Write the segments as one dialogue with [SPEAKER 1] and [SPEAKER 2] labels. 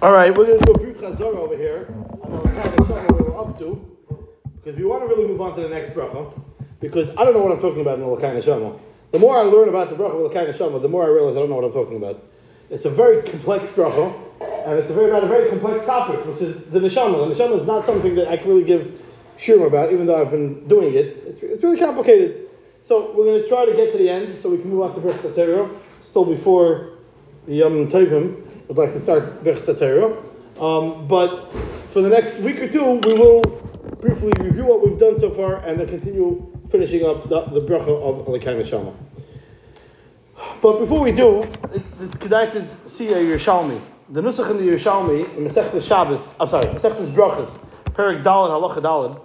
[SPEAKER 1] All right, we're going to do a brief chazor over here on of what we're up to, because we want to really move on to the next bracha. Because I don't know what I'm talking about in the Lakai Neshama. The more I learn about the bracha of Lakai Neshama, the more I realize I don't know what I'm talking about. It's a very complex bracha, and it's a very about a very complex topic, which is the neshama. The neshama is not something that I can really give shiur about, even though I've been doing it. It's, it's really complicated. So we're going to try to get to the end, so we can move on to Berch Satero, still before the Yom Tovim. Would like to start Berch Satero. Um, but for the next week or two, we will briefly review what we've done so far, and then continue finishing up the, the bracha of Alakai Neshama. But before we do, it's kedai to see a Yerushalmi. The Nusach in the Yerushalmi, in Masechtas Shabbos, I'm sorry, Masechtas Brachas, Perik Dalad, Halacha Dalad,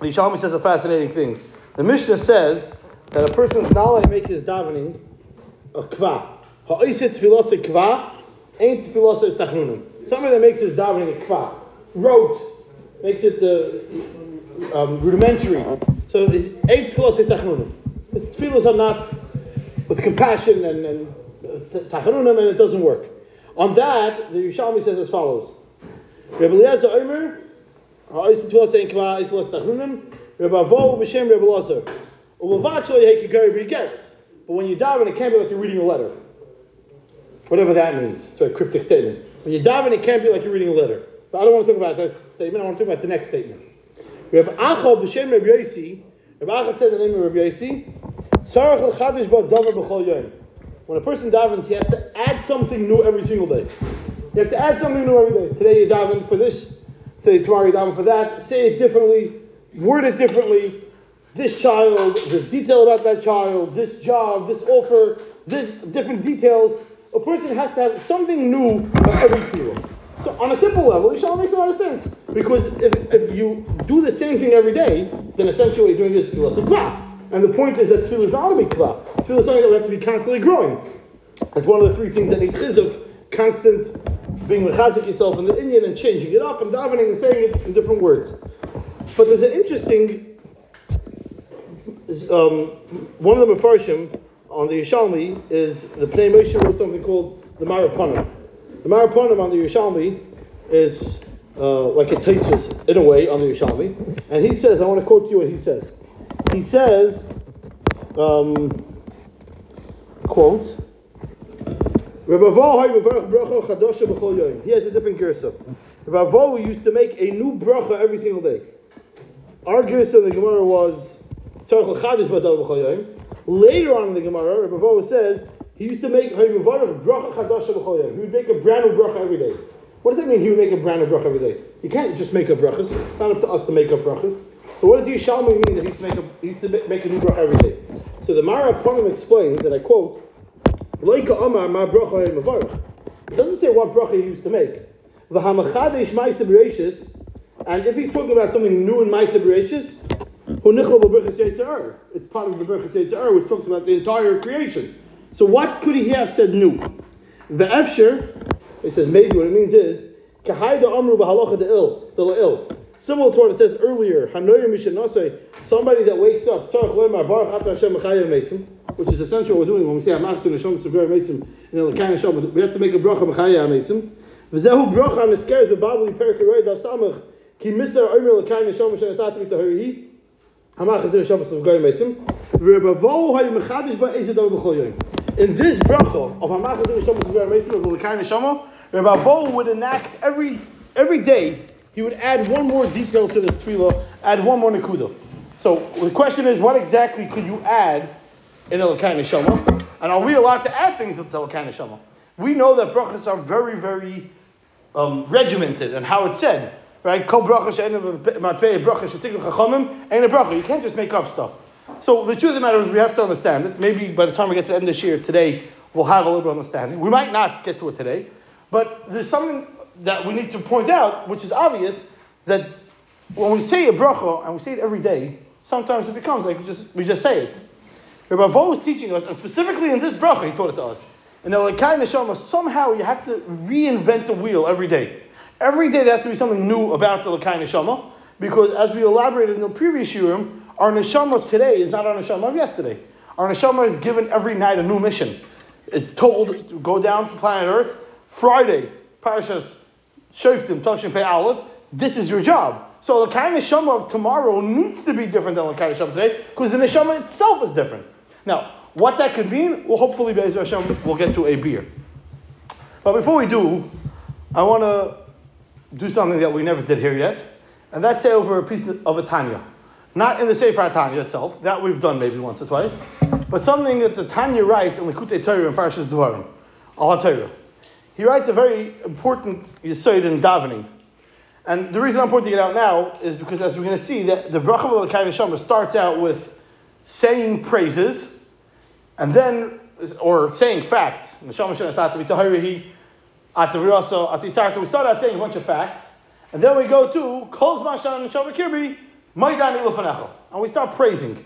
[SPEAKER 1] the Yerushalmi says a fascinating thing. The Mishnah says that a person is not make his davening a kva. Ha'oiset tefillah kva, ain't tefillah tachnunim. Somebody that makes his davening a kva, wrote, makes it uh, um, rudimentary. So ain't tefillah tachnunim. His tefillahs are not with compassion and, and tachanunim, and it doesn't work. On that, the Yerushalmi says as follows: Rebbe Eliezer Omer, ha'ois tefillah saying kva, tefillah tachanunim. Rebbe Avo b'shem Rebbe Eliezer. But when you daven, it can't be like you're reading a letter. Whatever that means. It's a cryptic statement. When you daven, it can't be like you're reading a letter. But I don't want to talk about that statement. I want to talk about the next statement. Rebbe Acha b'shem Rebbe Yosi. Rebbe Acha said the name of Rebbe Yosi. When a person davens, he has to add something new every single day. You have to add something new every day. Today you daven for this. Today, tomorrow you daven for that. Say it differently. Word it differently. This child, this detail about that child, this job, this offer, this different details. A person has to have something new for every field. So on a simple level, Yerushalmi makes a lot of sense. Because if, if you do the same thing every day, then essentially what you're doing is listen crap. And the point is that tefillah is not to be kva. Tefillah is something that we have to be constantly growing. It's one of the three things that need chizuk, constant being mechazik yourself in the Indian and changing it up and davening and saying it in different words. But there's an interesting, um, one of the Mefarshim on the Yerushalmi is the Pnei Moshe wrote something called the Maraponim. The Maraponim on the Yerushalmi is uh, like a Taisus in a way on the Yerushalmi. And he says, I want to quote to you what he says he says, um, quote, he has a different girsa. Rabbi used to make a new bracha every single day. Our girsa in the Gemara was Later on in the Gemara, Rabbi says he used to make He would make a brand new bracha every day. What does that mean? He would make a brand new bracha every day. You can't just make up brachas. It's not up to us to make up brachas. So what does the Yerushalmi mean that he used to make a, he used to make a new bracha every day? So the Mara Ponim explains that I quote, Loika Omar ma bracha It doesn't say what bracha he used to make. V'hamachadesh b'reishis, and if he's talking about something new in b'reishis, it's part of the Berachas Yitzhar, which talks about the entire creation. So what could he have said new? The Efsher, he says maybe what it means is, Kahaida Amru b'halacha de il, the il. Similar to what it says earlier, somebody that wakes up, which is essential what we're doing when we say Hamachsin Hashem Tzavir Mesim in the Lekai Hashem, we have to make a bracha Mechaya Mesim. V'zehu bracha miskeres bebavli perik roy dav samach ki misar omer Lekai Hashem Hashem Asatri Tahirihi In this bracha of Hamachsin Hashem Tzavir Mesim of Lekai Hashem, Rebavo would enact every every day he would add one more detail to this tefillah, add one more nekuda. So the question is, what exactly could you add in Elokai Neshama? And are we allowed to add things to Elokai Neshama? We know that brachas are very, very um, regimented and how it's said. Right? Kol bracha bracha chachamim ain't a bracha. You can't just make up stuff. So the truth of the matter is we have to understand it. Maybe by the time we get to the end of this year, today, we'll have a little bit of understanding. We might not get to it today, but there's something that we need to point out, which is obvious, that when we say a bracha and we say it every day, sometimes it becomes like we just, we just say it. Rabbi Vo was teaching us, and specifically in this bracha, he taught it to us. In the Lekai Neshama, somehow you have to reinvent the wheel every day. Every day there has to be something new about the Lekai Neshama, because as we elaborated in the previous Shurim, our Neshama today is not our Neshama of yesterday. Our Neshama is given every night a new mission. It's told to go down to planet Earth Friday, Parashas Shoftim, Tavshin Pei Aleph, this is your job. So the of neshama of tomorrow needs to be different than the kind neshama today because the neshama itself is different. Now, what that could mean, well, hopefully, Be'ezer Hashem, we'll get to a beer. But before we do, I want to do something that we never did here yet, and that's say over a piece of a Tanya. Not in the Sefer Tanya itself, that we've done maybe once or twice, but something that the Tanya writes in Likutei Torah and Parashas Dvarim, Allah Torah. He writes a very important Yisoid in davening. And the reason I'm pointing it out now is because, as we're going to see, that the Bracha of Shama starts out with saying praises, and then, or saying facts. We also after the after we start out saying a bunch of facts, and then we go to Kol Zman and Shabbat Kirbi, and we start praising.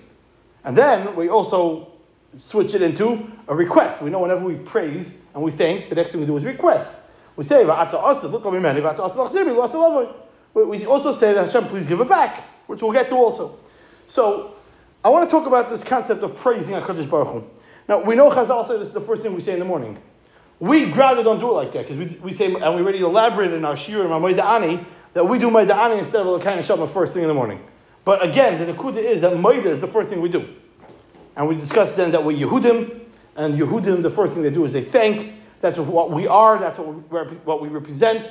[SPEAKER 1] And then we also switch it into a request. We know whenever we praise and we thank, the next thing we do is request. We say, We also say that Hashem, please give it back, which we'll get to also. So, I want to talk about this concept of praising HaKadosh Baruch Hu. Now, we know Chazal say this is the first thing we say in the morning. We rather don't do it like that because we, we say, and we already elaborated in our Shir and our Ani that we do Ani instead of of Shabbat first thing in the morning. But again, the Nakuda is that Maida is the first thing we do. And we discussed then that we're Yehudim, and Yehudim, the first thing they do is they thank. That's what we are, that's what we, what we represent.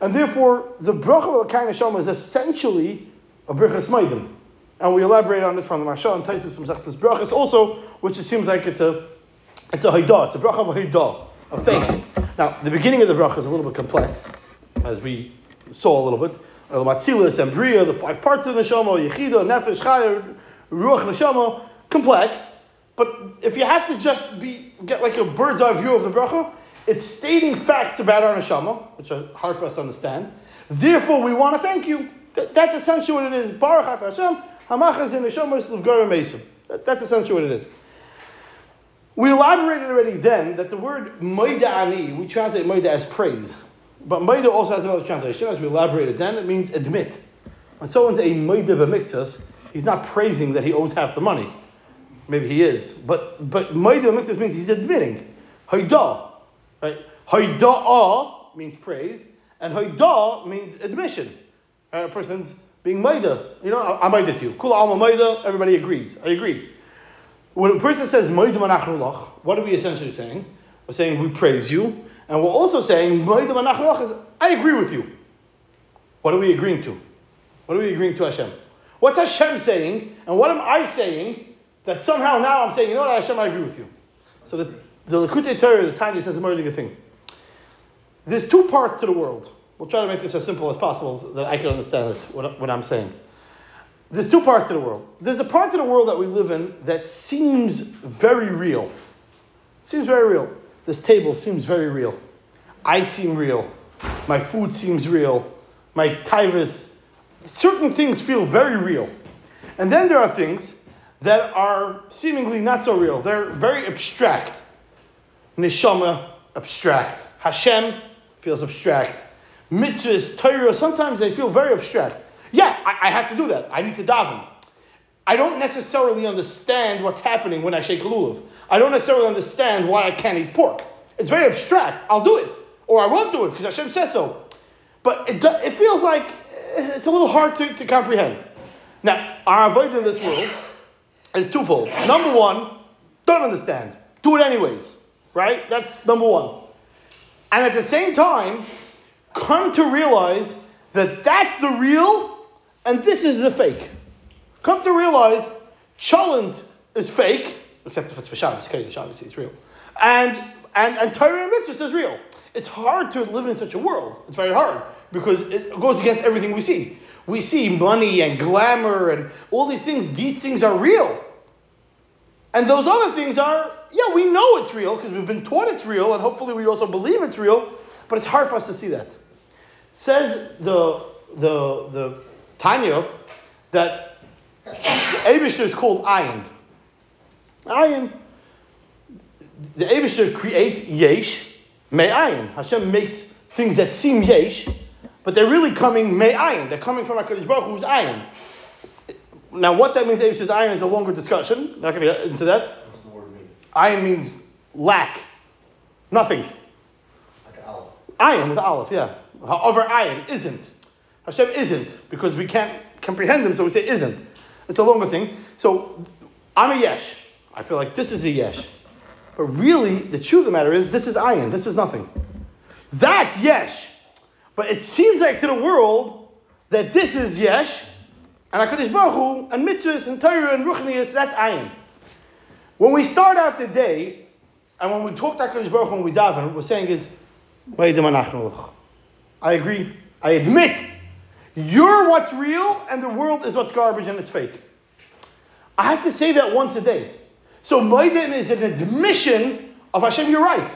[SPEAKER 1] And therefore, the bracha of kind of is essentially a bracha smaidim. And we elaborate on it from the Mashal and Taisus from Zachtas brachas also, which it seems like it's a it's a haidah, it's a bracha of a haidah, of thanking. Now, the beginning of the bracha is a little bit complex, as we saw a little bit. Uh, Matzilis and Bria, the five parts of the neshama, Yechida, Nefesh, Chayr, Ruach Neshama, complex. But if you have to just be get like a bird's eye view of the bracha, it's stating facts about our neshama, which are hard for us to understand. Therefore, we want to thank you. that's essentially what it is. Baruch Hashem, Hamachas in Neshama Mesim. That's essentially what it is. We elaborated already then that the word Ani, we translate Maida as praise. But Maida also has another translation, as we elaborated then, it means admit. When someone's a Maida b'miktzas, he's not praising that he owes half the money. Maybe he is. But but Maida b'miktzas means he's admitting. Haida. Right? Haida'ah means praise, and Haida means admission. Uh, a person's being Maida. You know, I, I Maida to you. Kula alma Maida, everybody agrees. I agree. When a person says what are we essentially saying? We're saying we praise you. And we're also saying, is, I agree with you. What are we agreeing to? What are we agreeing to Hashem? What's Hashem saying? And what am I saying that somehow now I'm saying, you know what, Hashem, I agree with you. So the, the Likutei Torah, the Tanya says a really good thing. There's two parts to the world. We'll try to make this as simple as possible so that I can understand it, what, what I'm saying. There's two parts of the world. There's a part of the world that we live in that seems very real. Seems very real. This table seems very real. I seem real. My food seems real. My tivus. Certain things feel very real. And then there are things that are seemingly not so real. They're very abstract. Neshama, abstract. Hashem feels abstract. Mitzvahs, Torah, sometimes they feel very abstract. Yeah, I, I have to do that. I need to daven. I don't necessarily understand what's happening when I shake a lulav. I don't necessarily understand why I can't eat pork. It's very abstract. I'll do it. Or I won't do it because Hashem says so. But it, it feels like eh, it's a little hard to, to comprehend. Now, our avoid in this world is twofold. Number one, don't understand. Do it anyways. Right? That's number one. And at the same time, come to realize that that's the real and this is the fake. Come to realize Cholent is fake, except if it's for Shabbos, Kaddish, obviously it's real. And, and, and Torah and is real. It's hard to live in such a world. It's very hard because it goes against everything we see. We see money and glamour and all these things. These things are real. And those other things are, yeah, we know it's real because we've been taught it's real, and hopefully we also believe it's real, but it's hard for us to see that. Says the, the, the Tanya that Abishter is called ayin. Ayin. The Abishter creates yesh, may ayin. Hashem makes things that seem yesh, but they're really coming may ayin. They're coming from HaKadosh Baruch who's ayin. Now, what that means, Abishter's ayin, is a longer discussion. not going to get into that. What's the word mean? Ayin means lack. Nothing. Like owl. Ayin with Aleph, yeah. However, Ayin isn't. Hashem isn't because we can't comprehend him, so we say isn't. It's a longer thing. So I'm a yesh. I feel like this is a yesh. But really, the truth of the matter is, this is ayin. This is nothing. That's yesh. But it seems like to the world that this is yesh, and HaKadosh Baruch Hu, and mitzvahs, and Torah, and ruchnias, that's ayin. When we start out the day, and when we talk to HaKadosh Baruch Hu, when we daven, what we're saying is, I agree. I admit, you're what's real, and the world is what's garbage and it's fake. I have to say that once a day. So Moedim is an admission of Hashem, you're right.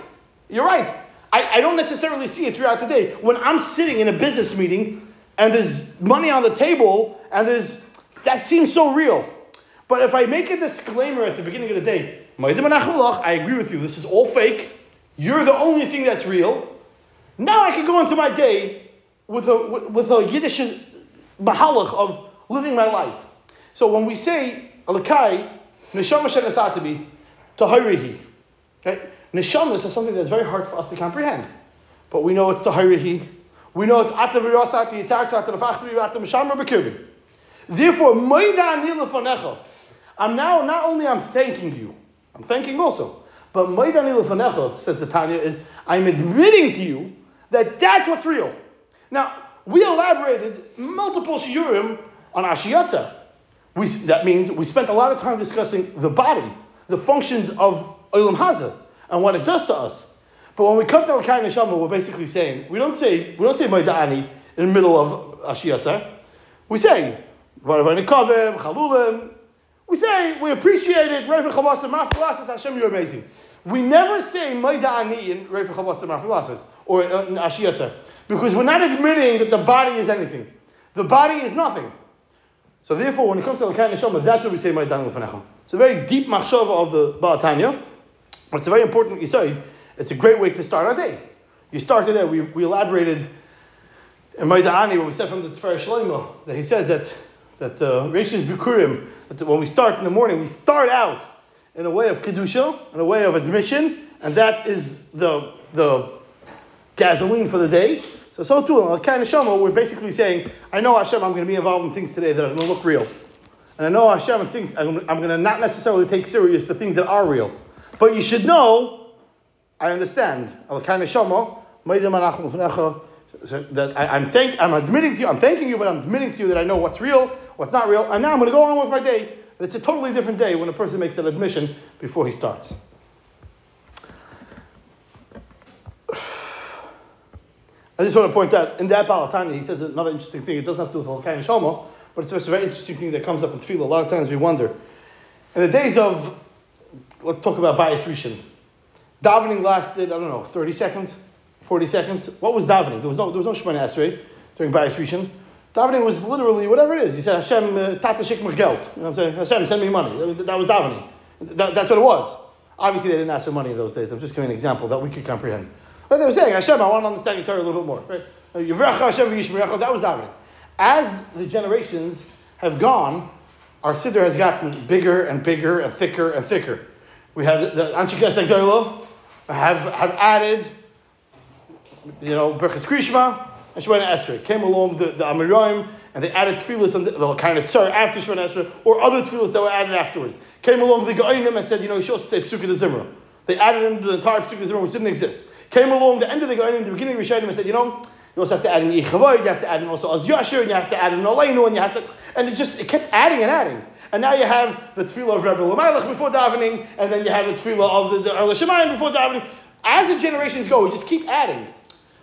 [SPEAKER 1] You're right. I, I don't necessarily see it throughout the day. When I'm sitting in a business meeting and there's money on the table and there's, that seems so real. But if I make a disclaimer at the beginning of the day, I agree with you, this is all fake. You're the only thing that's real. Now I can go into my day with a, with, a Yiddish mahalach of living my life. So when we say, Alakai, Neshama Shenasatabi, Tahirihi. Okay? Neshamas is something that's very hard for us to comprehend. But we know it's Tahirihi. We know it's Ata Virasati, Yitzhak, Ata Rafachri, Ata Mishamra Bekirbi. Therefore, I'm now, not only I'm thanking you, I'm thanking also, but Maida Anila says the Tanya, is I'm admitting to you that that's what's real. Now, we elaborated multiple shiurim on Ashiyatza. We, that means we spent a lot of time discussing the body, the functions of Olam Hazah, and what it does to us. But when we come to Al-Kai Neshama, we're basically saying, we don't say, we don't say Maida'ani in the middle of Ashiyatza. We say, Chalulim. We say, we appreciate it, Refa Chavasa, Mafilasas, Hashem, you're amazing. We never say Maida'ani in Refa Chavasa, Mafilasas, or in Ashiyatza, because we're not admitting that the body is anything. The body is nothing. So therefore, when it comes to Lakai Neshama, that's what we say. It's a very deep machshava of the Ba'atanya, but it's a very important say. It's a great way to start our day. You started there. We, we elaborated in Maida'ani, when we said from the Tfer Shlomo, that he says that that uh, Rishis Bikurim, that when we start in the morning, we start out in a way of Kedusha, in a way of admission, and that is the, the gasoline for the day. So, so too, uh, in kind of Shama, we're basically saying, I know Hashem, I'm going to be involved in things today that are going to look real. And I know Hashem, things, I'm, I'm going to not necessarily take serious the things that are real. But you should know, I understand. That I, am thank, I'm admitting to you, I'm thanking you, but I'm admitting to you that I know what's real, what's not real, and now I'm going to go on with my day. It's a totally different day when a person makes that admission before he starts. I just want to point out, in that Balatanya, he says another interesting thing. It doesn't have to do with Halkai and but it's a very interesting thing that comes up in Tefillah. A lot of times we wonder. In the days of, let's talk about Bayis Rishon. Davening lasted, I don't know, 30 seconds, 40 seconds. What was davening? There was no, there was no Shemoneh Esrei during Bayis Rishon. Davening was literally whatever it is. He said, Hashem, uh, Tata Shik. You know what I'm saying? Hashem, send me money. That was davening. That, that's what it was. Obviously, they didn't ask for money in those days. I'm just giving an example that we could comprehend. Like they were saying, Hashem, I want to understand your Torah a little bit more. Right? That was davening. As the generations have gone, our siddur has gotten bigger and bigger and thicker and thicker. We have the Anshe Kesek have, have added, you know, Berchas Krishma and Shemoneh Esrei. Came along the, the Amiroim and they added tefillahs and the, kind of tsar after Shemoneh Esrei or other tefillahs that were added afterwards. Came along the Ga'inim and said, you know, you should also say Pesukei de Zimra. They added in the entire Pesukei de Zimra, which didn't exist came along the end of the in the beginning of Rishonim and said, you know, you also have to add in Yichavoy, you have to add in also Az Yasher, and you have to add in Oleinu, and you have to, and it just, it kept adding and adding. And now you have the tefillah of Rebbe Elimelech before davening, and then you have the tefillah of the, the Shemayim before davening. As the generations go, we just keep adding.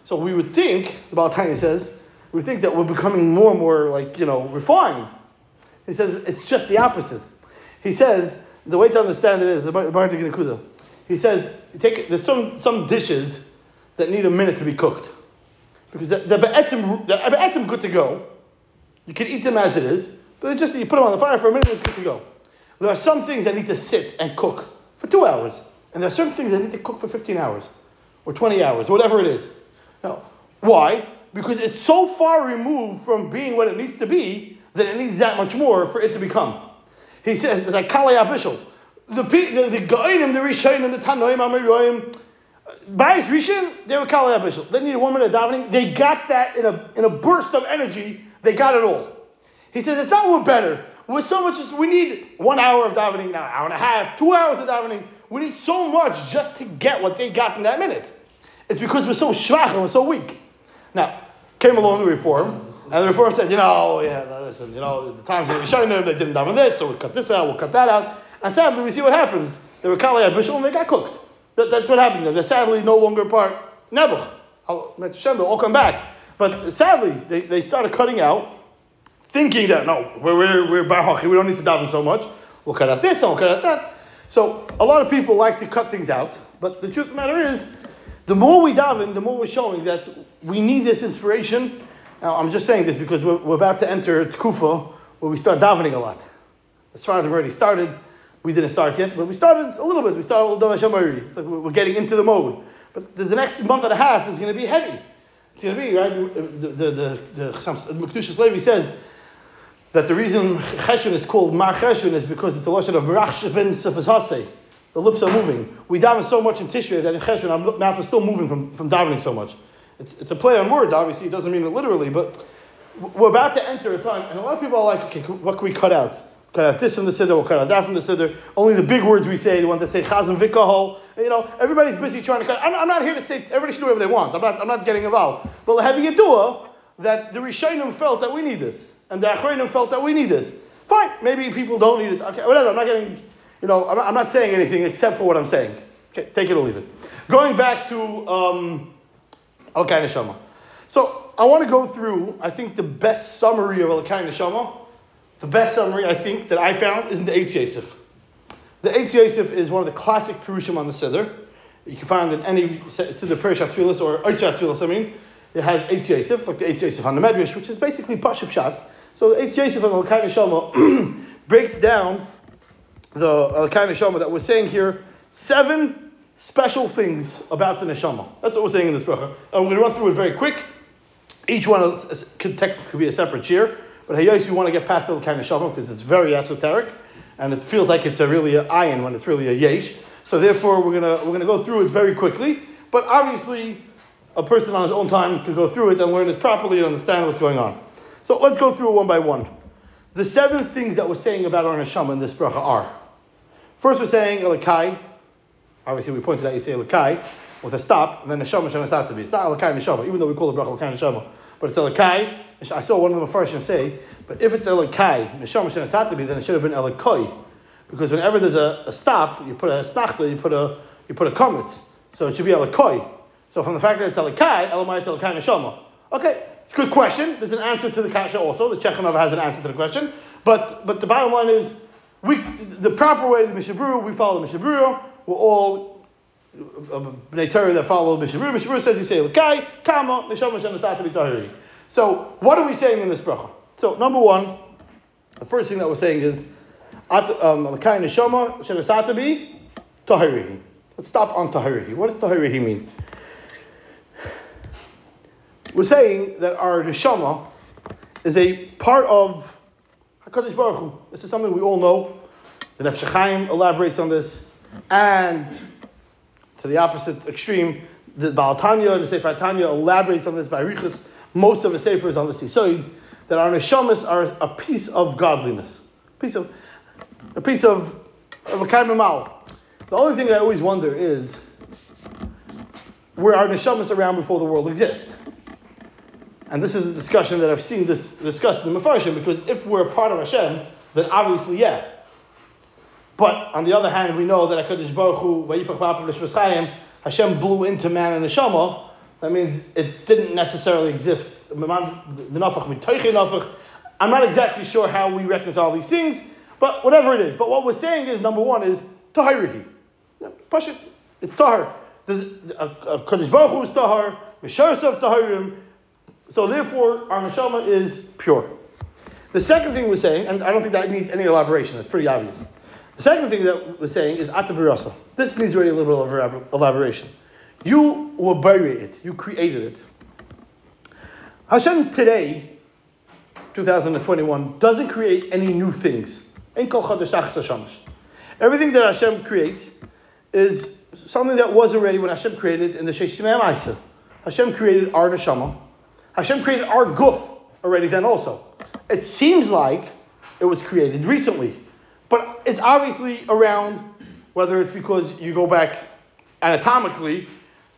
[SPEAKER 1] So we would think, the Baal says, we think that we're becoming more and more like, you know, refined. He says it's just the opposite. He says, the way to understand it is, he says, take, there's some, some dishes that need a minute to be cooked. Because the, the be'etzim, good to go. You can eat them as it is, but just you put them on the fire for a minute, it's good to go. There are some things that need to sit and cook for two hours, and there are certain things that need to cook for 15 hours, or 20 hours, whatever it is. Now, why? Because it's so far removed from being what it needs to be that it needs that much more for it to become. He says, it's like Kalei Abishal the the the Ga'inim, the Rishonim, the Tanoim, Amiroim, Bayis Rishon, they were Kali Abishal. They needed one minute of davening. They got that in a, in a burst of energy. They got it all. He says, it's not we're better. We're so much, we need one hour of davening, now an hour and a half, two hours of davening. We need so much just to get what they got in that minute. It's because we're so schwach and we're so weak. Now, came along the reform, and the reform said, you know, yeah, listen, you know, the times of the Rishonim, they didn't daven this, so we'll cut this out, we'll cut that out. And sadly, we see what happens. They were Kali Abishal and they got cooked. That, that's what happened. They're sadly no longer part Nebuch. Hashem, they'll all come back. But sadly, they, they started cutting out, thinking that, no, we're, we're, we're Bar we don't need to daven so much. We'll cut out this and we'll cut out that. So a lot of people like to cut things out. But the truth of the matter is, the more we daven, the more we're showing that we need this inspiration. Now, I'm just saying this because we're, we're about to enter Tkufa where we start davening a lot. As far as we've already started, we didn't start yet, but we started a little bit. We started a little Hashem already. It's like we're getting into the mode. But the next month and a half is going to be heavy. It's going to be, right? The, the, the, the, the Levi says that the reason Cheshun is called Mar Cheshun is because it's a lotion of Rachshavin Sefas The lips are moving. We daven so much in Tishrei that in Cheshun our mouth is still moving from, from davening so much. It's, it's a play on words, obviously. It doesn't mean it literally, but we're about to enter a time, and a lot of people are like, okay, what can we cut out? This from the siddur, out that from the siddur. Only the big words we say, the ones that say chazan vikahol. You know, everybody's busy trying to cut. I'm, I'm, not here to say everybody should do whatever they want. I'm not, I'm not getting involved. But heavy yadua that the Rishonim felt that we need this, and the Achronim felt that we need this. Fine, maybe people don't need it. Okay, whatever. I'm not getting, you know, I'm not, I'm not saying anything except for what I'm saying. Okay, take it or leave it. Going back to um, Al Neshama. So I want to go through. I think the best summary of Al Neshama the best summary, I think, that I found is in the Eitz Yosef. The Eitz Yosef is one of the classic Perushim on the Siddur. You can find in any Siddur Perush Atfilis or Eitz Atfilis, I mean. It has Eitz Yosef, like the Yosef on the Medrash, which is basically Pashup Shot. So the Eitz Yosef on the Elkai Neshama breaks down the Elkai Neshama that we're saying here, seven special things about the Neshama. That's what we're saying in this bracha. And we're going to run through it very quick. Each one could technically be a separate cheer. But Hayos, we want to get past the kind of Shalom because it's very esoteric and it feels like it's a really a ayin when it's really a yesh. So therefore, we're gonna we're gonna go through it very quickly. But obviously, a person on his own time could go through it and learn it properly and understand what's going on. So let's go through it one by one. The seven things that we're saying about our neshama in this bracha are: first, we're saying elikai. Obviously, we pointed out you say elikai with a stop, and then neshama shana to be. It's not elikai neshama, even though we call it bracha elikai neshama, but it's elikai I saw one of the Mepharshim say, but if it's Elikai, Neshama Shenasatabi, then it should have been Elikoi. Because whenever there's a, a stop, you put a snachta, you put a you put a kometz. So it should be Elikoi. So from the fact that it's Elikai, Elamai it's Elikai Neshama. Okay, it's a good question. There's an answer to the kasha also. The Chechanov has an answer to the question. But but the bottom line is, we the proper way the Mishnah Berurah, we follow the Mishnah Berurah. We're all Bnei Torah that follow the Mishnah Berurah. Mishaburu says you say Elikai, Kama, Neshama Tahiri. So, what are we saying in this bracha? So, number one, the first thing that we're saying is, um, neshama shenasatabi tahirihi. Let's stop on tahirihi. What does tahirihi mean? We're saying that our neshama is a part of Hakadosh Baruch Hu. This is something we all know. The Nefesh elaborates on this, and to the opposite extreme, the Baal Tanya, the Sefer Tanya elaborates on this by Riches most of the Sefer is on the Sisoid, that our neshamas are a piece of godliness, a piece of a piece of The only thing I always wonder is where our neshamas around before the world exist. And this is a discussion that I've seen this discussed in the Mefarshim, because if we're a part of Hashem, then obviously, yeah. But on the other hand, we know that HaKadosh Baruch Hu, Hashem blew into man and neshama, that means it didn't necessarily exist. I'm not exactly sure how we reconcile these things, but whatever it is. But what we're saying is number one is tahirihi. Push it. It's tahir. A, a Kaddish Baruch Hu is tahar, Misharsav tahirim. So therefore, our neshama is pure. The second thing we're saying, and I don't think that needs any elaboration. It's pretty obvious. The second thing that we're saying is atabirasa. This needs really a little bit of elaboration. You were buried it. You created it. Hashem today, 2021, doesn't create any new things. Everything that Hashem creates is something that was already when Hashem created in the Sheshimei Isa. Hashem created our neshama. Hashem created our guf already then also. It seems like it was created recently, but it's obviously around whether it's because you go back anatomically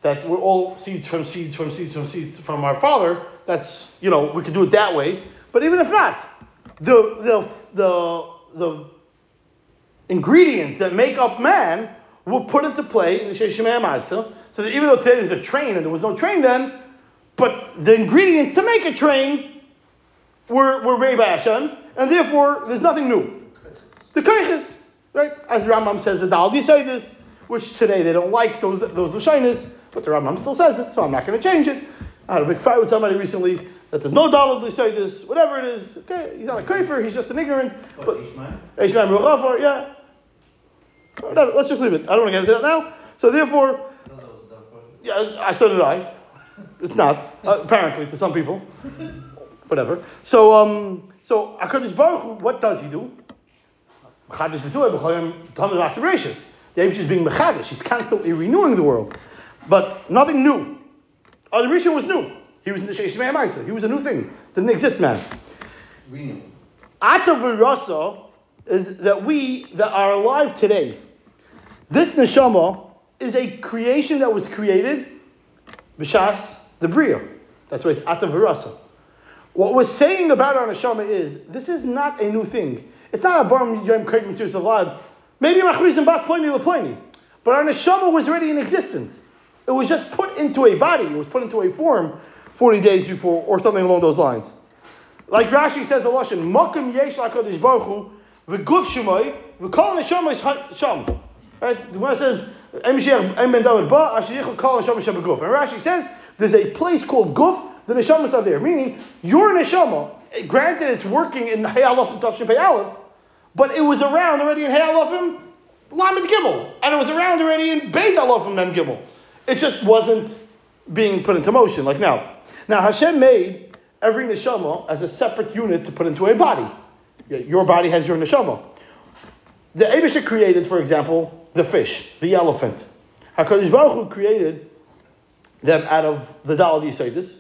[SPEAKER 1] that we're all seeds from seeds from seeds from seeds from our father. That's you know we could do it that way. But even if not, the the the the ingredients that make up man were put into play in the Sheshimei. So that even though today there's a train and there was no train then, but the ingredients to make a train were, were made Hashem, and therefore there's nothing new. The Kaiches, right? As Rambam says, the Dal this, which today they don't like those those Lashinas, but the Rambam still says it, so I'm not going to change it. I had a big fight with somebody recently that there's no Dal this, whatever it is. Okay, he's not a Kaifer, he's just an ignorant. But Ishmael yeah. Let's just leave it. I don't want to get into that now. So therefore, yeah, I so did I. It's not uh, apparently to some people, whatever. So um, so Hakadosh Baruch Hu, what does he do? Chadash The Abish is being mechadish. He's constantly renewing the world, but nothing new. The Rishon was new. He was in the Sheish Ma'amaisa. He was a new thing. Didn't exist, man. Renew. Atavirasa is that we that are alive today this neshama is a creation that was created b'shas the bria. That's why it's atavirasa. What we're saying about our neshama is this is not a new thing. It's not a bar yom kreig mitzvah savad. Maybe machriz and bas pleni lepleni. But our neshama was already in existence. It was just put into a body. It was put into a form 40 days before, or something along those lines. Like Rashi says a lashon, makim yesh lakadosh baruch hu v'guf shemoy v'kol neshama is sham. Right? The Gemara says, and Rashi says, there's a place called Guf, the neshamas are there. Meaning, your neshama, granted it's working in Hey Alofim Tavshin Aleph, but it was around already in Hey Alofim Lamed Gimel, and it was around already in Beis Alofim Mem Gimel. It just wasn't being put into motion like now. Now Hashem made every neshama as a separate unit to put into a body. Your body has your neshama. The Abisha created, for example, the fish, the elephant. HaKadosh Baruch Hu created them out of the Dal Yisaidis.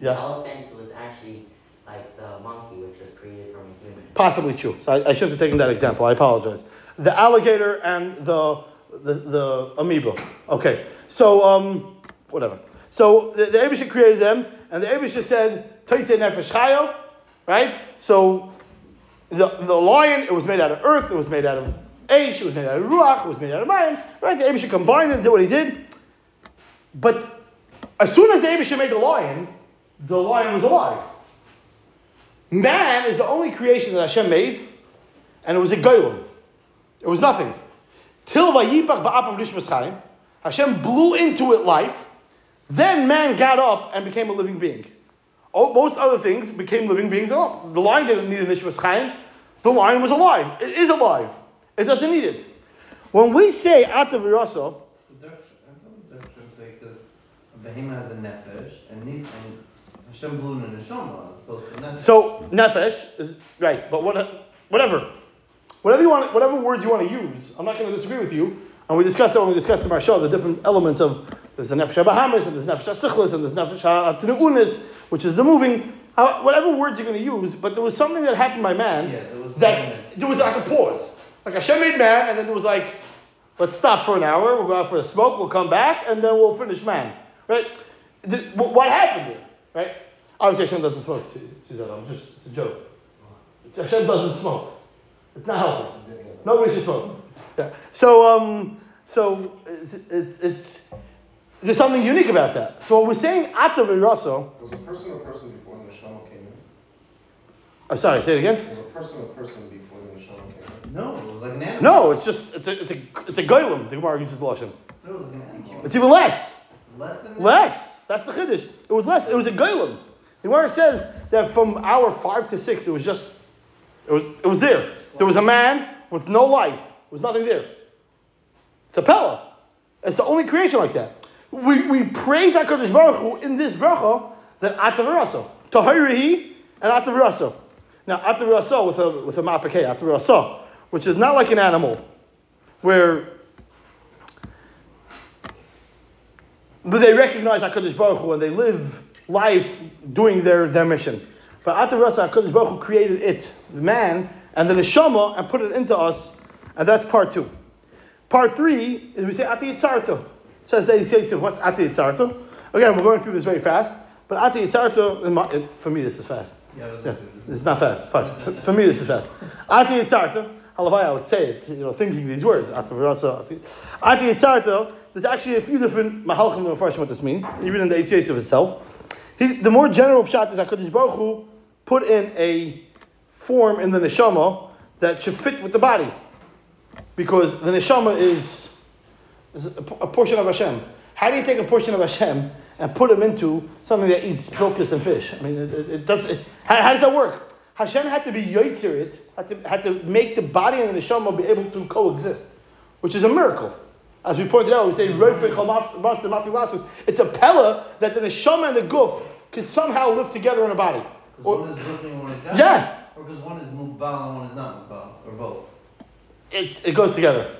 [SPEAKER 2] Yeah. The elephant was actually like the monkey, which was created from a human.
[SPEAKER 1] Possibly true. So I, I should have taken that example. I apologize. The alligator and the the, the amoeba. Okay. So um, whatever. So the, the Abisha created them, and the Abisha said, Nefesh Chayo, right? So the, the lion, it was made out of earth, it was made out of Eish, it was made out of Ruach, it was made out of Mayim, right? The Abisha combined it and did what he did. But as soon as the Abisha made the lion, the lion was alive. Man is the only creation that Hashem made, and it was a golem. It was nothing. Till Vayipach Ba'apav Nishmas Hashem blew into it life. Then man got up and became a living being. Oh, most other things became living beings alone. The lion didn't need a Nishmas. The lion was alive. It is alive. It doesn't need it. When we say Atav Rasa,
[SPEAKER 3] because Behema has a nefesh, and blew in a neshama as opposed nefesh.
[SPEAKER 1] So nefesh is right, but what, whatever, whatever you want, whatever words you want to use, I'm not going to disagree with you. And we discussed that when we discussed the Maharal, the different elements of there's the nefesh habahamis, and there's nefesh sichlis, and there's nefesh ha'atenu'unis, which is the moving. How, whatever words you're going to use, but there was something that happened by man
[SPEAKER 3] yeah, was
[SPEAKER 1] that there was like a pause. Like Hashem made man, and then there was like, let's stop for an hour, we'll go out for a smoke, we'll come back, and then we'll finish man. Right? The, what happened here? Right? Obviously Hashem doesn't smoke, Suzanne. I'm just, it's a joke. It's, Hashem doesn't smoke. It's not healthy. Nobody should smoke. Yeah. So, um, so it's, it's, there's something unique about that. So when we're saying Atav
[SPEAKER 4] Raso. Was a person a person before the Neshama came in?
[SPEAKER 1] I'm sorry, say it again.
[SPEAKER 4] Was a person a person before the Neshama came in?
[SPEAKER 3] no, it was like an animal.
[SPEAKER 1] No, it's just it's a it's a it's a golem. The Gemara uses the lashon.
[SPEAKER 3] It was like an animal.
[SPEAKER 1] It's even less.
[SPEAKER 3] Less than
[SPEAKER 1] less. That's the chiddush. It was less. It was a golem. The Gemara says that from hour five to six, it was just it was it was there. There was a man with no life. There was nothing there. It's a pella. It's the only creation like that. We, we praise HaKadosh Baruch Hu in this bracha that Atavaraso. Tahirihi and Atavaraso. Now, Atavaraso with a, with a mapake, Atavaraso which is not like an animal, where but they recognize HaKadosh Baruch Hu and they live life doing their, their mission. But Atar Rasa, HaKadosh Baruch Hu created it, the man, and the neshama, and put it into us, and that's part two. Part three is we say Ati Yitzarto. It says that he says, what's Ati Yitzarto? Again, we're going through this very fast, but Ati Yitzarto, for me, this is fast.
[SPEAKER 3] Yeah,
[SPEAKER 1] Yeah, it's not fast. Fine. For, me, this is fast. Ati Yitzarto. Halavai, I would say it, you know, thinking these words. Ati Rasa. Ati Ati Yitzarto. There's actually a few different mahalchim and what this means, even in the of itself. He, the more general pshat is HaKadosh Baruch Hu put in a form in the neshama that should fit with the body. Because the neshama is, is a, a portion of Hashem. How do you take a portion of Hashem and put him into something that eats locusts and fish? I mean, it, it, it does. It, how, how does that work? Hashem had to be yoitzer it, had to, had to make the body and the neshama be able to coexist, which is a miracle. As we pointed out, we say "Roifei chol maf- maf- It's a pella that the neshama and the guf can somehow live together in a body. Or-
[SPEAKER 3] one is one is down.
[SPEAKER 1] Yeah.
[SPEAKER 3] Or because one is mubal and one is not mubal, or both.
[SPEAKER 1] It, it goes together.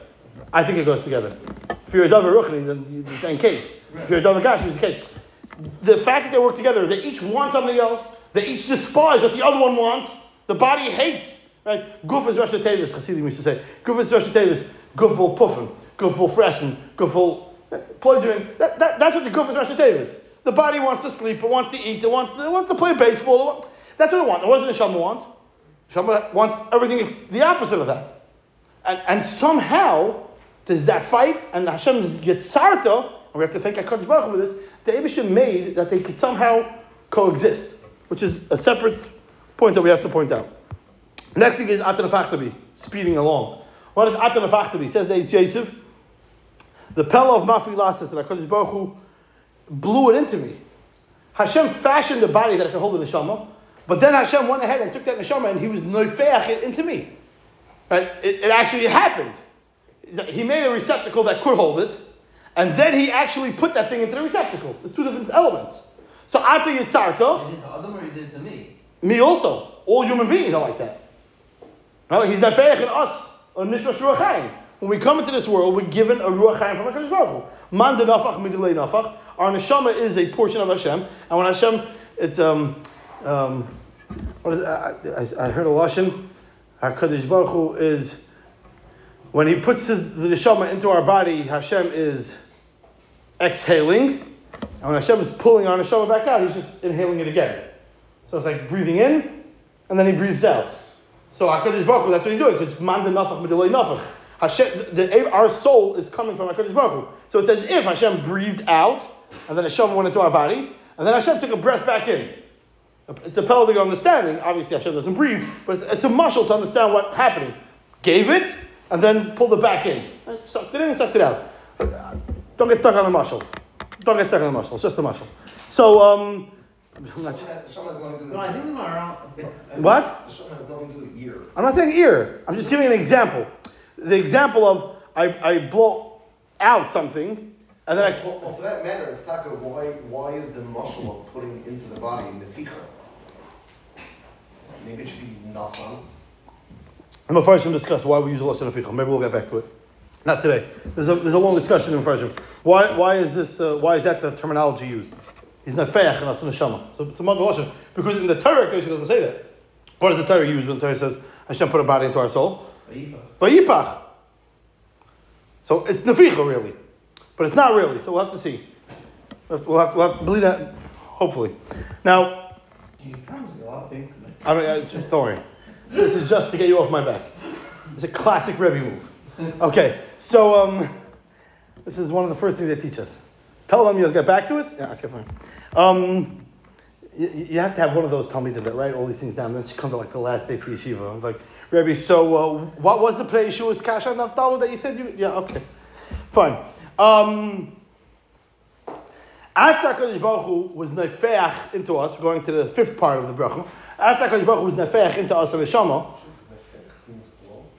[SPEAKER 1] I think it goes together. If you're a Davar Ruchni, then you're the same case. If you're a Davar Gash, it's the case. The fact that they work together, they each want something else, they each despise what the other one wants, the body hates. Right? Guf is Rosh Tevis, Hasidim used to say. Guf is Rosh Tevis, Guf will puffen, Guf will fressen, Guf will uh, plodrin. That, that, that's what the Guf is Rosh Tevis. The body wants to sleep, it wants to eat, it wants to, it wants to play baseball. it That's what it wants. It does the Neshama want? Neshama wants everything the opposite of that. And, and somehow, there's that fight, and Hashem gets sarta, and we have to thank HaKadosh Baruch for this, the Abishim made that they could somehow coexist, which is a separate point that we have to point out. Next thing is Atan Afachtabi, speeding along. What is Atan Afachtabi? Says the Yosef, the Pella of Mafi Lasses that HaKadosh Baruch Hu blew it into me. Hashem fashioned the body that I could hold the neshama, but then Hashem went ahead and took that neshama and he was noifeach it into me. Right? It, it actually happened. He made a receptacle that could hold it, and then he actually put that thing into the receptacle. There's two different elements. So after Yitzarto,
[SPEAKER 3] He did it to Adam or he did it to me?
[SPEAKER 1] me also. All human beings are like that. No, he's fair in us, or Nishmash Ruach Chaim. When we come into this world, we're given a Ruach Chaim from HaKadosh Baruch Hu. Man nafach midilei nafach. Our neshama is a portion of Hashem, and when Hashem, it's um, um, what is it? I, I, I heard a lashon. HaKadosh Baruch Hu is when He puts his, the neshama into our body. Hashem is exhaling, and when Hashem is pulling our neshama back out, He's just inhaling it again. So it's like breathing in, and then he breathes out. So Hakadosh Baruch Hu, that's what he's doing because man de nafach midolei nafach. Hashem, the, the, our soul is coming from Hakadosh Baruch Hu. So it's as if Hashem breathed out, and then Hashem went into our body, and then Hashem took a breath back in. It's a pelvic understanding. Obviously, Hashem doesn't breathe, but it's, it's a mashal to understand what's happening. Gave it, and then pulled it back in. Sucked it in and sucked it out. Don't get stuck on the mashal. Don't get stuck on the mashal. It's just a mashal. So, um, I'm not sure.
[SPEAKER 4] The Shema has nothing to do
[SPEAKER 3] No, I think I'm.
[SPEAKER 1] What?
[SPEAKER 4] The has nothing to do with ear.
[SPEAKER 1] I'm not saying ear. I'm just giving an example. The example of I, I blow out something, and then I.
[SPEAKER 4] Well, well, for that matter, it's not good. Why, why is the muscle of putting into the body neficha? Maybe it should be nasan.
[SPEAKER 1] I'm going to discuss why we use a lashon aficha. Maybe we'll get back to it. Not today. There's a, there's a long discussion in Farshim. Why, why is this? Uh, why is that the terminology used? He's not feich and asan neshama. So it's a mother lashon because in the Torah, Kodesh doesn't say that. What does the Torah use when the Torah says Hashem put a body into our soul? Vayipach. So it's neficha really, but it's not really. So we'll have to see. We'll have to, we'll have to, believe that. Hopefully. Now. I mean, uh, don't worry. This is just to get you off my back. It's a classic Rebbe move. Okay, so um, this is one of the first things they teach us. Tell them you'll get back to it. Yeah, okay, fine. Um, you, you have to have one of those Talmidim that write all these things down. Then she comes to like the last day to yeshiva. I'm like, Rebbe, so uh, what was the play Yeshua's kasha naftalu that you said you? Yeah, okay, fine. Um, after HaKadosh Baruch Hu was nefeach into us, we're going to the fifth part of the bracha. After HaKadosh Baruch Hu was nefeach into us, a neshama,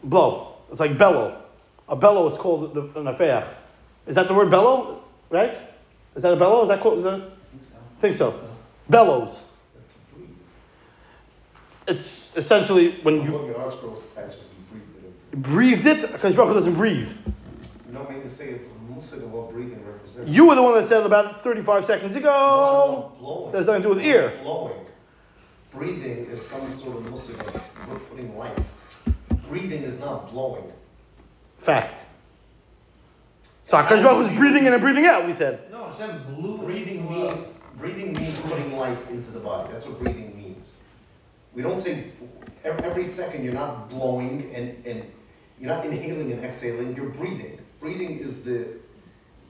[SPEAKER 4] blow.
[SPEAKER 1] It's like bellow. A bellow is called the the nefeach. Is that the word bellow? Right? Is that a bellow? Is that called? Is that? I think so. Bellows. It's essentially when you
[SPEAKER 4] looking at scrolls attaches and breathe it into.
[SPEAKER 1] breathed it. HaKadosh Baruch doesn't breathe.
[SPEAKER 4] No, I mean to say it's musig of what breathing represents.
[SPEAKER 1] You were the one that said about 35 seconds
[SPEAKER 4] No,
[SPEAKER 1] ago.
[SPEAKER 4] blowing.
[SPEAKER 1] There's nothing to do with ear.
[SPEAKER 4] Blowing. Breathing is some sort of musig of we're putting life. Breathing is not blowing.
[SPEAKER 1] Fact. So Hakadosh Baruch Hu was breathing in and breathing out. We said.
[SPEAKER 3] No, Hashem blew
[SPEAKER 4] Breathing means breathing means putting life into the body. That's what breathing means. We don't say every, every second you're not blowing and, and you're not inhaling and exhaling. You're breathing. Breathing is the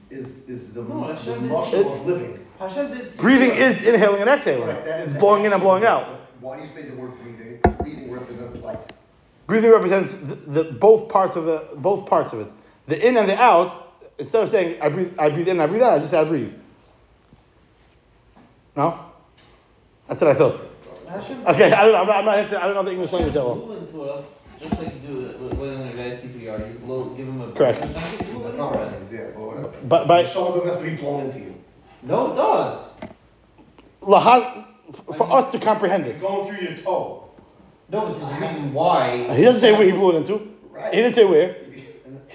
[SPEAKER 4] is is the,
[SPEAKER 3] No,
[SPEAKER 4] mu- the muscle of living.
[SPEAKER 3] Hashem did.
[SPEAKER 1] Breathing is inhaling and exhaling.
[SPEAKER 4] Right, that is
[SPEAKER 1] It's blowing in and blowing out.
[SPEAKER 4] Why do you say the word breathing? Breathing represents life.
[SPEAKER 1] Breathing represents the, the both parts of the both parts of it. The in and the out. Instead of saying I breathe, I breathe in, I breathe out. I just say I breathe. No, that's what I thought.
[SPEAKER 3] Hashem
[SPEAKER 1] Okay, I don't know. I'm not, I'm not into, I don't know the English language that well.
[SPEAKER 3] blew into us, just like you do it with- when a guy's CPR. You blow, give him a.
[SPEAKER 1] Correct.
[SPEAKER 3] Hashem
[SPEAKER 4] That's not what
[SPEAKER 3] us.
[SPEAKER 4] yeah, but whatever.
[SPEAKER 1] But
[SPEAKER 4] The
[SPEAKER 1] by
[SPEAKER 4] neshama doesn't have to be blown into you.
[SPEAKER 3] No, it does.
[SPEAKER 1] lahaz, f- for us to comprehend it.
[SPEAKER 4] You're going through your toe.
[SPEAKER 3] No, but there's a reason why.
[SPEAKER 1] He doesn't say where he blew it into.
[SPEAKER 3] Right.
[SPEAKER 1] He didn't say where.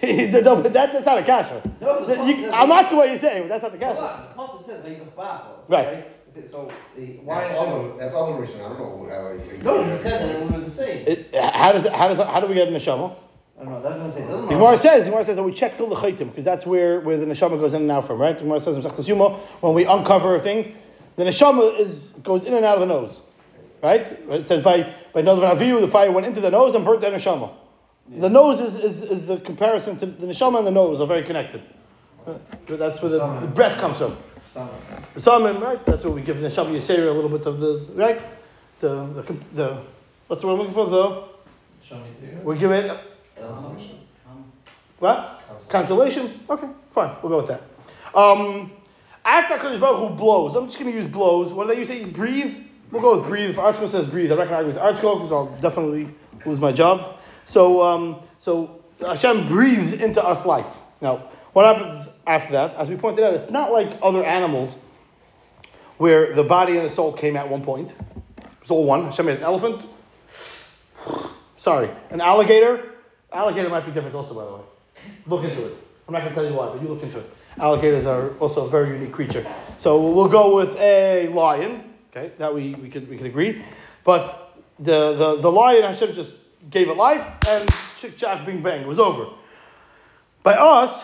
[SPEAKER 1] He, no, but that, that's not a kasha.
[SPEAKER 3] No, the
[SPEAKER 1] You-
[SPEAKER 3] says-
[SPEAKER 1] I'm asking what you're saying, but that's not the
[SPEAKER 3] Hold
[SPEAKER 1] kasha.
[SPEAKER 3] on, the pasuk says make a babo.
[SPEAKER 1] Right.
[SPEAKER 3] So the, why
[SPEAKER 4] That's
[SPEAKER 3] Hashem?
[SPEAKER 4] other, that's other Rishon. I don't know how I.
[SPEAKER 3] No, he said that it would have been the same.
[SPEAKER 1] It, how does it, how does how do we get in the neshama?
[SPEAKER 3] I don't know. That's what I'm saying. Doesn't
[SPEAKER 1] The Gemara says, the Gemara says that we check till the chaytim because that's where, where the neshama goes in and out from, right? The Gemara says in Masechtas Yuma, when we uncover a thing, the neshama is goes in and out of the nose, right? It says by by Nadav Avihu, the fire went into the nose and burnt the neshama. The nose is, is, is the comparison to the neshama and the nose are very connected. Uh, That's where the, the breath comes from.
[SPEAKER 3] Some.
[SPEAKER 1] The salmon, right? That's what we give the neshama yisera a little bit of the right, the the, the what's the word I'm looking for? though?
[SPEAKER 3] Show me
[SPEAKER 1] we give it
[SPEAKER 4] Consolation.
[SPEAKER 1] what? Consolation? Okay, fine. We'll go with that. Um, after Hakadosh Baruch Hu blows, I'm just going to use blows. What do they say? Breathe. We'll go with breathe. If ArtScroll says breathe, I'm not going to argue with ArtScroll because I'll definitely lose my job. So, um, so Hashem breathes into us life. Now, what happens after that? As we pointed out, it's not like other animals where the body and the soul came at one point. It's all one. Hashem made an elephant. Sorry, an alligator. Alligator might be different also, by the way. Look into it. I'm not going to tell you why, but you look into it. Alligators are also a very unique creature. So we'll go with a lion. Okay, that we, we could we could agree. But the, the, the lion Hashem just gave it life and chick chack bing bang it was over. By us,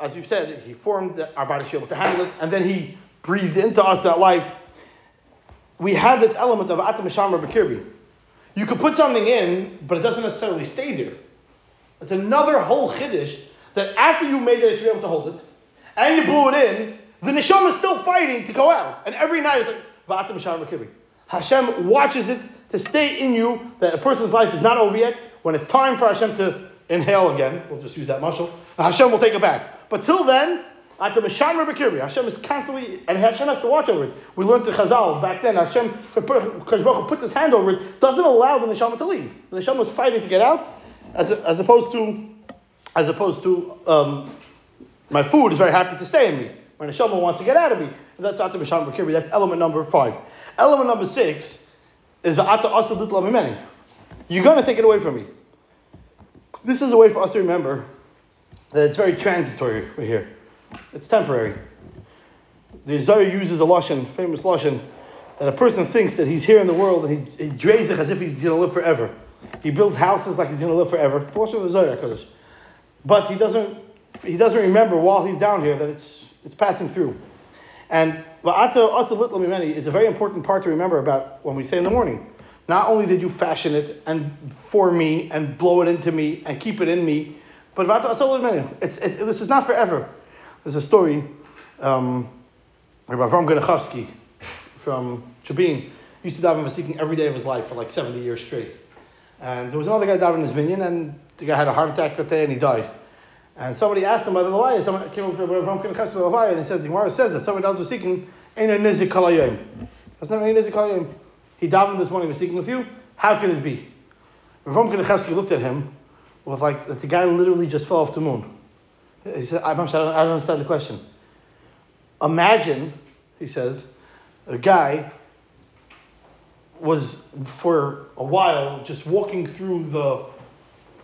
[SPEAKER 1] as we've said, he formed our body shield to handle it, and then he breathed into us that life. We have this element of atam shamar b'kirbi. You could put something in, but it doesn't necessarily stay there. It's another whole chiddush that after you made it, you're able to hold it, and you blew it in, the neshama is still fighting to go out. And every night it's like, Va'atam Shalom Akibi. Hashem watches it to stay in you, that a person's life is not over yet. When it's time for Hashem to inhale again, we'll just use that muscle, Hashem will take it back. But till then, at the Rebekiri, Hashem is constantly, and Hashem has to watch over it. We learned to Chazal back then, Hashem, puts his hand over it, doesn't allow the neshama to leave. The neshama was fighting to get out, as, as opposed to, as opposed to, um, my food is very happy to stay in me. When a neshama wants to get out of me, that's Ata B'Sham B'Kirbi. That's element number five. Element number six is Ata Asa Mimeni. You're going to take it away from me. This is a way for us to remember that it's very transitory right here. It's temporary. The Zohar uses a lashon, famous lashon, that a person thinks that he's here in the world and he, he drays it as if he's going to live forever. He builds houses like he's going to live forever. It's the lashon of the Zohar Kodesh. But he doesn't, he doesn't remember while he's down here that it's, it's passing through. And Va'ata Asa Litla Mimeni is a very important part to remember about when we say in the morning. Not only did you fashion it and for me and blow it into me and keep it in me, but. It's, it's, this is not forever. There's a story, um, Rabbi Avram Genachowski from Chabin used to daven Vasikin every day of his life for like 70 years straight. And there was another guy davening his minyan, and the guy had a heart attack that day and he died. And somebody asked him about the Levaya. Someone came over to Avram Genachowski about Levaya, and he says, the Gemara says that somebody davening Vasikin ain't a nizik kalayim. That's not a nizik kalayim. He davened this morning Vasikin with you. How could it be? Avram Genachowski looked at him with like, the guy literally just fell off the moon. He said, I'm sorry, I don't understand the question. Imagine, he says, a guy was for a while just walking through the,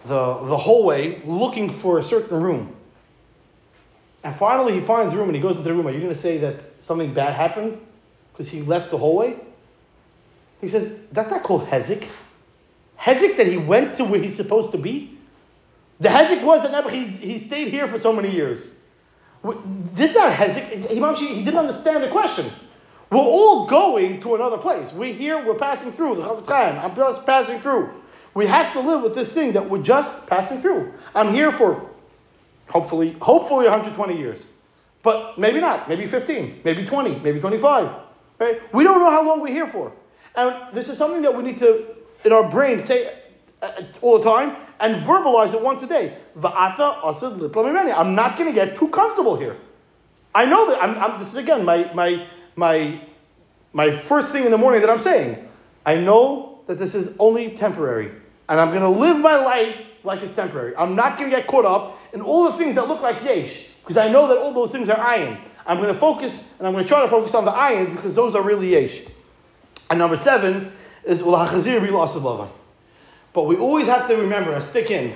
[SPEAKER 1] the, the hallway looking for a certain room. and finally he finds the room and he goes into the room, are you going to say that something bad happened because he left the hallway? He says, that's not called Hezek. Hezek that he went to where he's supposed to be? The Hezek was that he, he stayed here for so many years. This is not Hezek. He, didn't understand the question. We're all going to another place. We're here, we're passing through. The Chafetz Chaim, I'm just passing through. We have to live with this thing that we're just passing through. I'm here for hopefully, hopefully 120 years. But maybe not. Maybe 15, maybe 20, maybe 25. Right? We don't know how long we're here for. And this is something that we need to, in our brain, say Uh, all the time and verbalize it once a day. Va'ata asad litla mimeni. I'm not going to get too comfortable here. I know that. I'm, I'm, this is again my, my, my, my first thing in the morning that I'm saying. I know that this is only temporary. And I'm going to live my life like it's temporary. I'm not going to get caught up in all the things that look like yesh. Because I know that all those things are ayin. I'm going to focus, and I'm going to try to focus on the ayins because those are really yesh. And number seven is ulachazir of But we always have to remember and stick in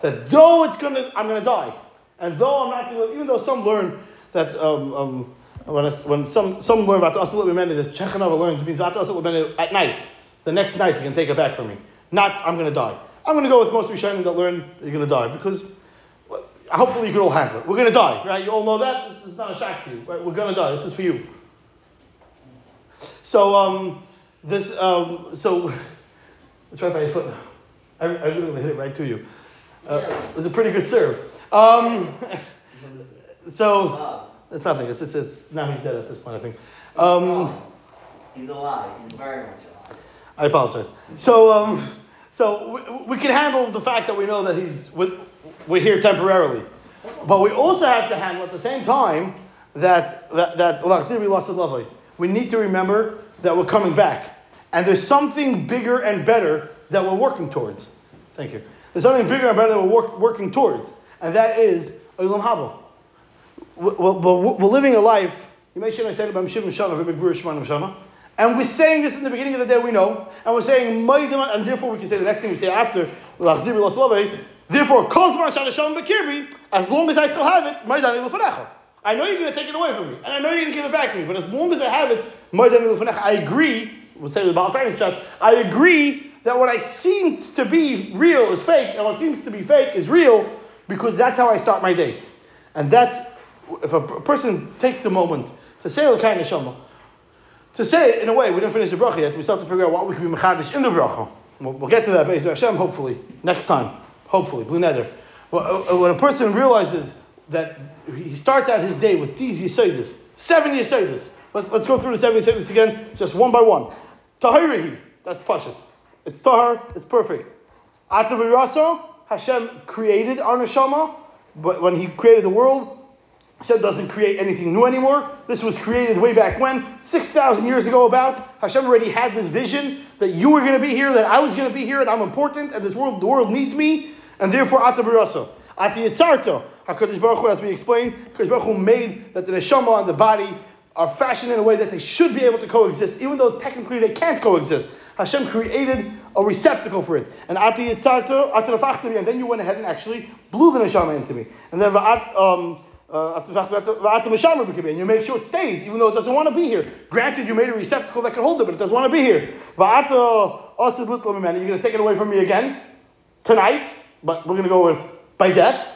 [SPEAKER 1] that though it's gonna, I'm gonna die, and though I'm not gonna, even though some learn that um, um, when, it's, when some some learn about the asal meni, that Chechanova learns means about the asal meni at night. The next night you can take it back from me. Not I'm gonna die. I'm gonna go with most Rishonim that learn you're gonna die because. Hopefully you can all handle it. We're gonna die, right? You all know that. It's, not a shock to you, right? We're gonna die. This is for you. So um, this um, so it's right by your foot now. I, I literally hit it right to you. Uh, It was a pretty good serve. Um, so
[SPEAKER 5] Oh,
[SPEAKER 1] it's nothing. It's, it's, it's now he's dead at this point. I think. Um,
[SPEAKER 5] he's alive. He's very much alive.
[SPEAKER 1] I apologize. So um, so we, we can handle the fact that we know that he's with, we're here temporarily, but we also have to handle at the same time that that that we lost the lovely. We need to remember that we're coming back, and there's something bigger and better that we're working towards. Thank you. There's something bigger and better that we're work, working towards, and that is Olam Haba. We're, living a life. You may Shana, V'Migvur Shemana Shana. And we're saying this in the beginning of the day, we know. And we're saying, and therefore we can say the next thing we say after. Therefore, as long as I still have it, I know you're going to take it away from me, and I know you're going to give it back to me, but as long as I have it, I agree, we'll say with Baal I agree that what I seems to be real is fake, and what seems to be fake is real, because that's how I start my day. And that's, if a person takes the moment to say the Elokai Neshama, to say in a way, we didn't finish the bracha yet, we still have to figure out what we can be mechadish in the bracha. We'll, we'll get to that, Be'ez Hashem, hopefully, next time. Hopefully, bli neder. When uh, when a person realizes that he starts out his day with these Yisaitis, seven Yisaitis. Let's, let's go through the seven Yisaitis again, just one by one. Tahirihi, that's Pashat. It's Tahar, it's perfect. Atavirasa, Hashem created our neshama, but when He created the world, Hashem doesn't create anything new anymore. This was created way back when, 6,000 years ago about. Hashem already had this vision that you were going to be here, that I was going to be here, and I'm important, and this world, the world needs me, and therefore Atavirasa. Ati Yitzarto, HaKadosh Baruch Hu, as we explained, HaKadosh Baruch Hu made that the neshama and the body are fashioned in a way that they should be able to coexist, even though technically they can't coexist. Hashem created a receptacle for it. And and then you went ahead and actually blew the neshama into me. And then um, uh, and you make sure it stays, even though it doesn't want to be here. Granted, you made a receptacle that can hold it, but it doesn't want to be here. You're going to take it away from me again tonight, but we're going to go with by death.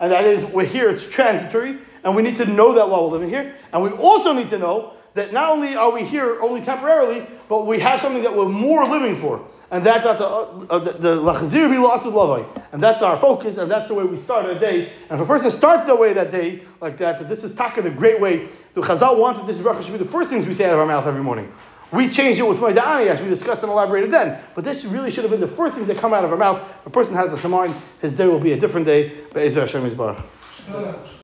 [SPEAKER 1] And that is, we're here, it's transitory, and we need to know that while we're living here. And we also need to know that not only are we here only temporarily, but we have something that we're more living for. And that's at the uh, the the bi lost lavai. And that's our focus, and that's the way we start our day. And if a person starts the way that day, like that, that this is taka the great way. The Chazal wanted this bracha should be the first things we say out of our mouth every morning. We changed it with Maidani, as we discussed and elaborated then. But this really should have been the first things that come out of our mouth. A person has this in mind, his day will be a different day. Be'ezer Hashem Yisbarach.